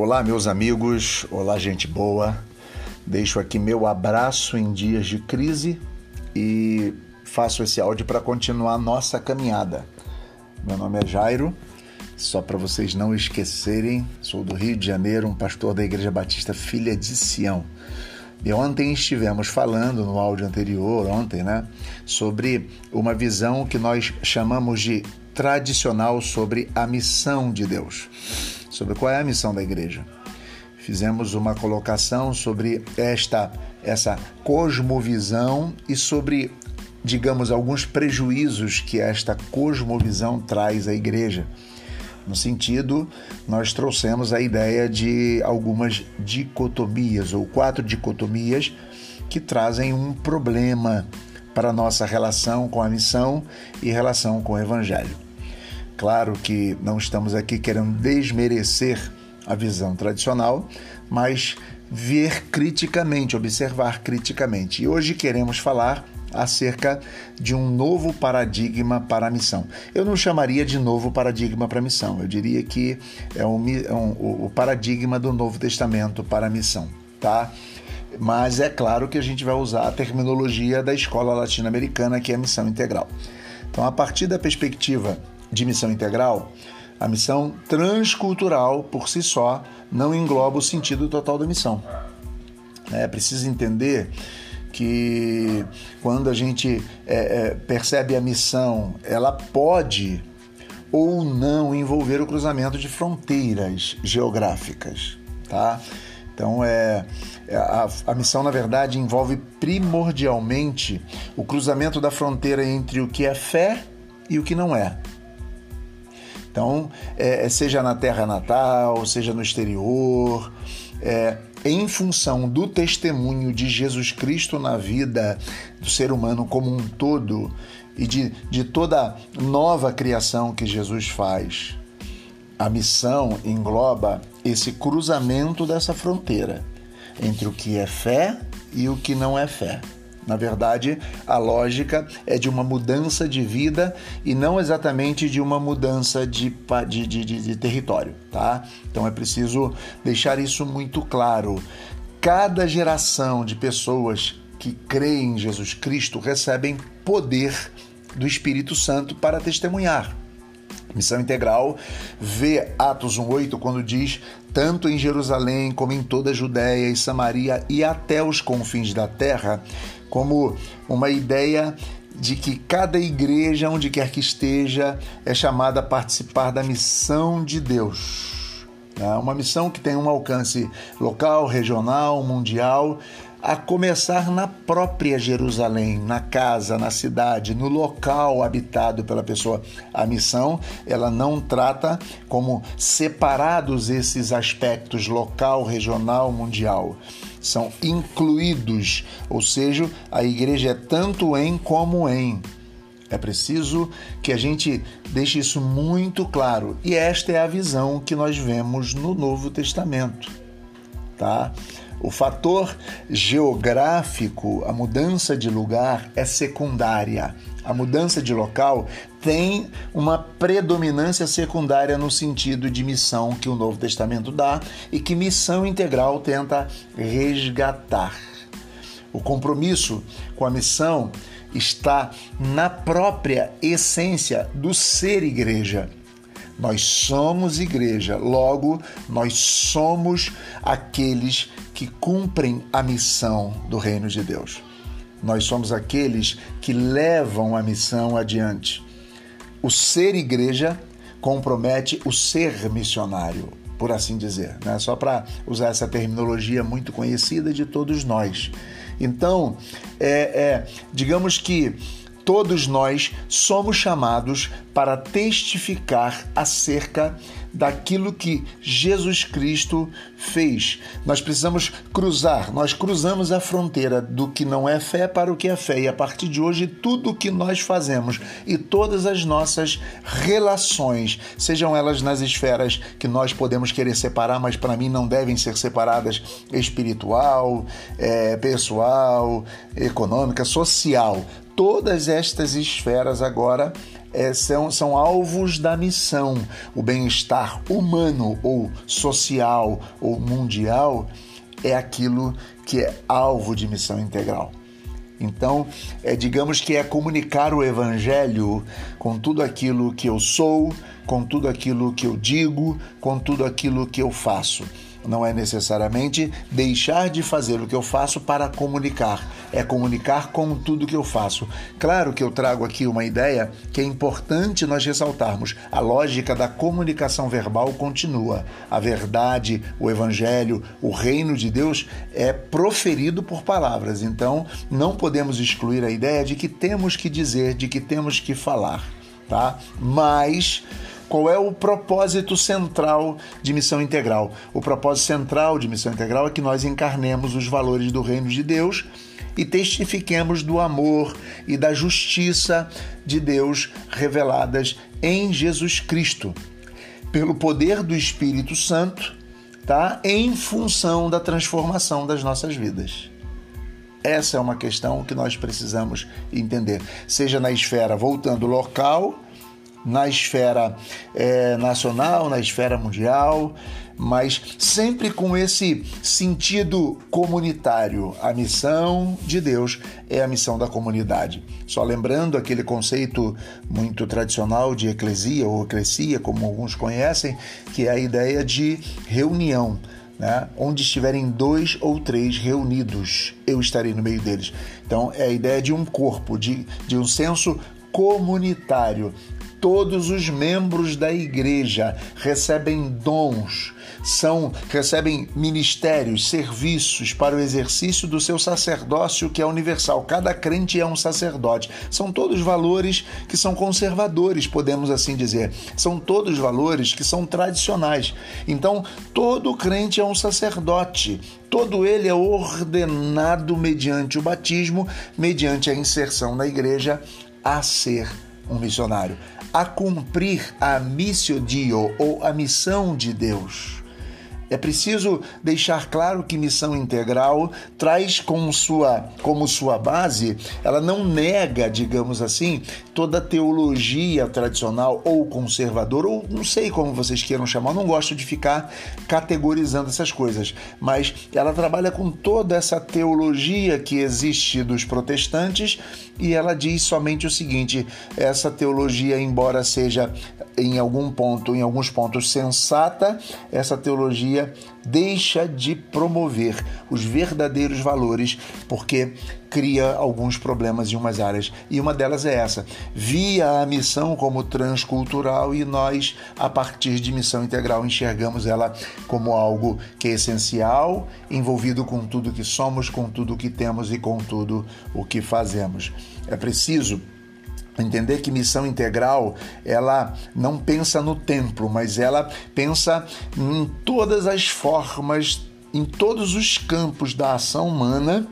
Olá, meus amigos, olá, gente boa. Deixo aqui meu abraço em dias de crise e faço esse áudio para continuar nossa caminhada. Meu nome é Jairo, só para vocês não esquecerem, sou do Rio de Janeiro, um pastor da Igreja Batista Filha de Sião. E ontem estivemos falando no áudio anterior, ontem, né, sobre uma visão que nós chamamos de tradicional sobre a missão de Deus sobre qual é a missão da igreja. Fizemos uma colocação sobre esta essa cosmovisão e sobre, digamos, alguns prejuízos que esta cosmovisão traz à igreja. No sentido, nós trouxemos a ideia de algumas dicotomias ou quatro dicotomias que trazem um problema para a nossa relação com a missão e relação com o evangelho. Claro que não estamos aqui querendo desmerecer a visão tradicional, mas ver criticamente, observar criticamente. E hoje queremos falar acerca de um novo paradigma para a missão. Eu não chamaria de novo paradigma para a missão, eu diria que é, um, é um, o paradigma do Novo Testamento para a missão, tá? Mas é claro que a gente vai usar a terminologia da escola latino-americana, que é a missão integral. Então, a partir da perspectiva de missão integral, a missão transcultural por si só não engloba o sentido total da missão. É preciso entender que quando a gente é, é, percebe a missão, ela pode ou não envolver o cruzamento de fronteiras geográficas, tá? Então é, é a, a missão na verdade envolve primordialmente o cruzamento da fronteira entre o que é fé e o que não é. Então, é, é, seja na terra natal, seja no exterior, é, em função do testemunho de Jesus Cristo na vida do ser humano como um todo e de, de toda nova criação que Jesus faz, a missão engloba esse cruzamento dessa fronteira entre o que é fé e o que não é fé. Na verdade, a lógica é de uma mudança de vida e não exatamente de uma mudança de, de, de, de território, tá? Então é preciso deixar isso muito claro. Cada geração de pessoas que creem em Jesus Cristo recebem poder do Espírito Santo para testemunhar. Missão Integral vê Atos 1:8 quando diz: "Tanto em Jerusalém como em toda a Judéia e Samaria e até os confins da terra como uma ideia de que cada igreja, onde quer que esteja, é chamada a participar da missão de Deus. É uma missão que tem um alcance local, regional, mundial, a começar na própria Jerusalém, na casa, na cidade, no local habitado pela pessoa. A missão, ela não trata como separados esses aspectos local, regional, mundial são incluídos, ou seja, a igreja é tanto em como em. É preciso que a gente deixe isso muito claro. E esta é a visão que nós vemos no Novo Testamento, tá? O fator geográfico, a mudança de lugar é secundária. A mudança de local tem uma predominância secundária no sentido de missão que o Novo Testamento dá e que missão integral tenta resgatar. O compromisso com a missão está na própria essência do ser igreja. Nós somos igreja, logo, nós somos aqueles que cumprem a missão do reino de Deus. Nós somos aqueles que levam a missão adiante. O ser igreja compromete o ser missionário, por assim dizer, né? só para usar essa terminologia muito conhecida de todos nós. Então, é, é, digamos que todos nós somos chamados para testificar acerca daquilo que Jesus Cristo fez. Nós precisamos cruzar, nós cruzamos a fronteira do que não é fé para o que é fé. E a partir de hoje, tudo o que nós fazemos e todas as nossas relações, sejam elas nas esferas que nós podemos querer separar, mas para mim não devem ser separadas espiritual, é, pessoal, econômica, social todas estas esferas agora é, são, são alvos da missão. O bem-estar humano ou social ou mundial é aquilo que é alvo de missão integral. Então, é, digamos que é comunicar o Evangelho com tudo aquilo que eu sou, com tudo aquilo que eu digo, com tudo aquilo que eu faço. Não é necessariamente deixar de fazer o que eu faço para comunicar, é comunicar com tudo que eu faço. Claro que eu trago aqui uma ideia que é importante nós ressaltarmos. A lógica da comunicação verbal continua. A verdade, o evangelho, o reino de Deus é proferido por palavras. Então, não podemos excluir a ideia de que temos que dizer, de que temos que falar, tá? Mas qual é o propósito central de missão integral? O propósito central de missão integral é que nós encarnemos os valores do reino de Deus e testifiquemos do amor e da justiça de Deus reveladas em Jesus Cristo, pelo poder do Espírito Santo, tá? Em função da transformação das nossas vidas. Essa é uma questão que nós precisamos entender, seja na esfera voltando local, na esfera é, nacional, na esfera mundial, mas sempre com esse sentido comunitário. A missão de Deus é a missão da comunidade. Só lembrando aquele conceito muito tradicional de eclesia ou eclesia, como alguns conhecem, que é a ideia de reunião. Né? Onde estiverem dois ou três reunidos, eu estarei no meio deles. Então, é a ideia de um corpo, de, de um senso comunitário todos os membros da igreja recebem dons, são recebem ministérios, serviços para o exercício do seu sacerdócio que é universal. Cada crente é um sacerdote. São todos valores que são conservadores, podemos assim dizer. São todos valores que são tradicionais. Então, todo crente é um sacerdote. Todo ele é ordenado mediante o batismo, mediante a inserção na igreja a ser um missionário a cumprir a missio Dio ou a missão de Deus. É preciso deixar claro que missão integral traz como sua, como sua base, ela não nega, digamos assim, toda a teologia tradicional ou conservadora, ou não sei como vocês queiram chamar, não gosto de ficar categorizando essas coisas, mas ela trabalha com toda essa teologia que existe dos protestantes e ela diz somente o seguinte: essa teologia, embora seja em algum ponto, em alguns pontos sensata, essa teologia deixa de promover os verdadeiros valores porque cria alguns problemas em umas áreas. E uma delas é essa: via a missão como transcultural e nós, a partir de missão integral, enxergamos ela como algo que é essencial, envolvido com tudo que somos, com tudo que temos e com tudo o que fazemos. É preciso entender que missão integral ela não pensa no templo, mas ela pensa em todas as formas, em todos os campos da ação humana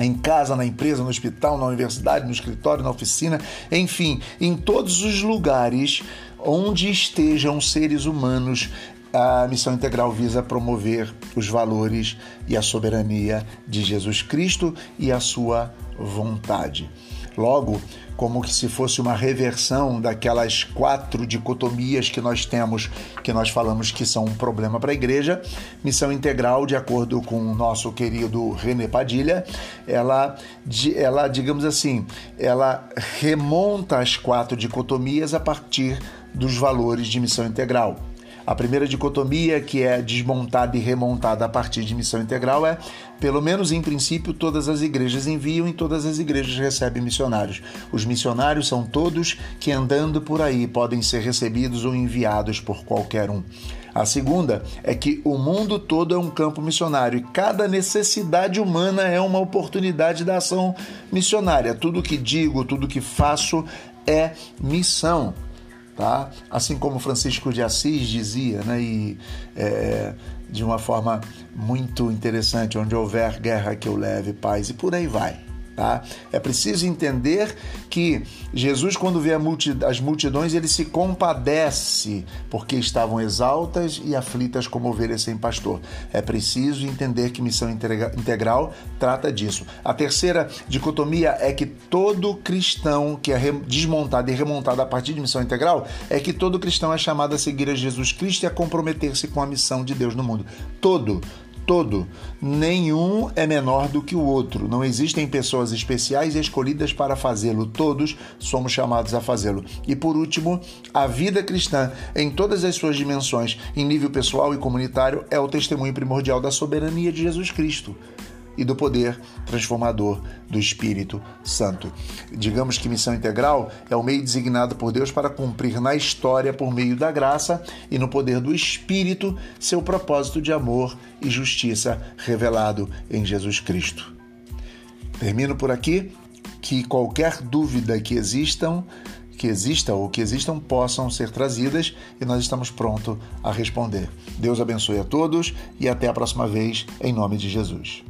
em casa, na empresa, no hospital, na universidade, no escritório, na oficina, enfim, em todos os lugares onde estejam seres humanos, a missão integral visa promover os valores e a soberania de Jesus Cristo e a sua vontade. Logo, como que se fosse uma reversão daquelas quatro dicotomias que nós temos, que nós falamos que são um problema para a igreja. Missão integral, de acordo com o nosso querido René Padilha, ela, ela digamos assim, ela remonta as quatro dicotomias a partir dos valores de missão integral. A primeira dicotomia, que é desmontada e remontada a partir de missão integral, é, pelo menos em princípio, todas as igrejas enviam e todas as igrejas recebem missionários. Os missionários são todos que, andando por aí, podem ser recebidos ou enviados por qualquer um. A segunda é que o mundo todo é um campo missionário e cada necessidade humana é uma oportunidade da ação missionária. Tudo que digo, tudo que faço é missão tá? Assim como Francisco de Assis dizia, né? E é, de uma forma muito interessante, onde houver guerra que eu leve paz e por aí vai, Tá? É preciso entender que Jesus, quando vê as multidões, ele se compadece, porque estavam exaltas e aflitas como ovelhas sem pastor. É preciso entender que missão integral trata disso. A terceira dicotomia é que todo cristão que é desmontado e remontado a partir de missão integral é que todo cristão é chamado a seguir a Jesus Cristo e a comprometer-se com a missão de Deus no mundo. Todo todo. Nenhum é menor do que o outro. Não existem pessoas especiais escolhidas para fazê-lo. Todos somos chamados a fazê-lo. E por último, a vida cristã, em todas as suas dimensões, em nível pessoal e comunitário, é o testemunho primordial da soberania de Jesus Cristo e do poder transformador do Espírito Santo. Digamos que missão integral é o meio designado por Deus para cumprir na história, por meio da graça e no poder do Espírito, seu propósito de amor e justiça revelado em Jesus Cristo. Termino por aqui que qualquer dúvida que existam que exista ou que existam possam ser trazidas e nós estamos prontos a responder. Deus abençoe a todos e até a próxima vez, em nome de Jesus.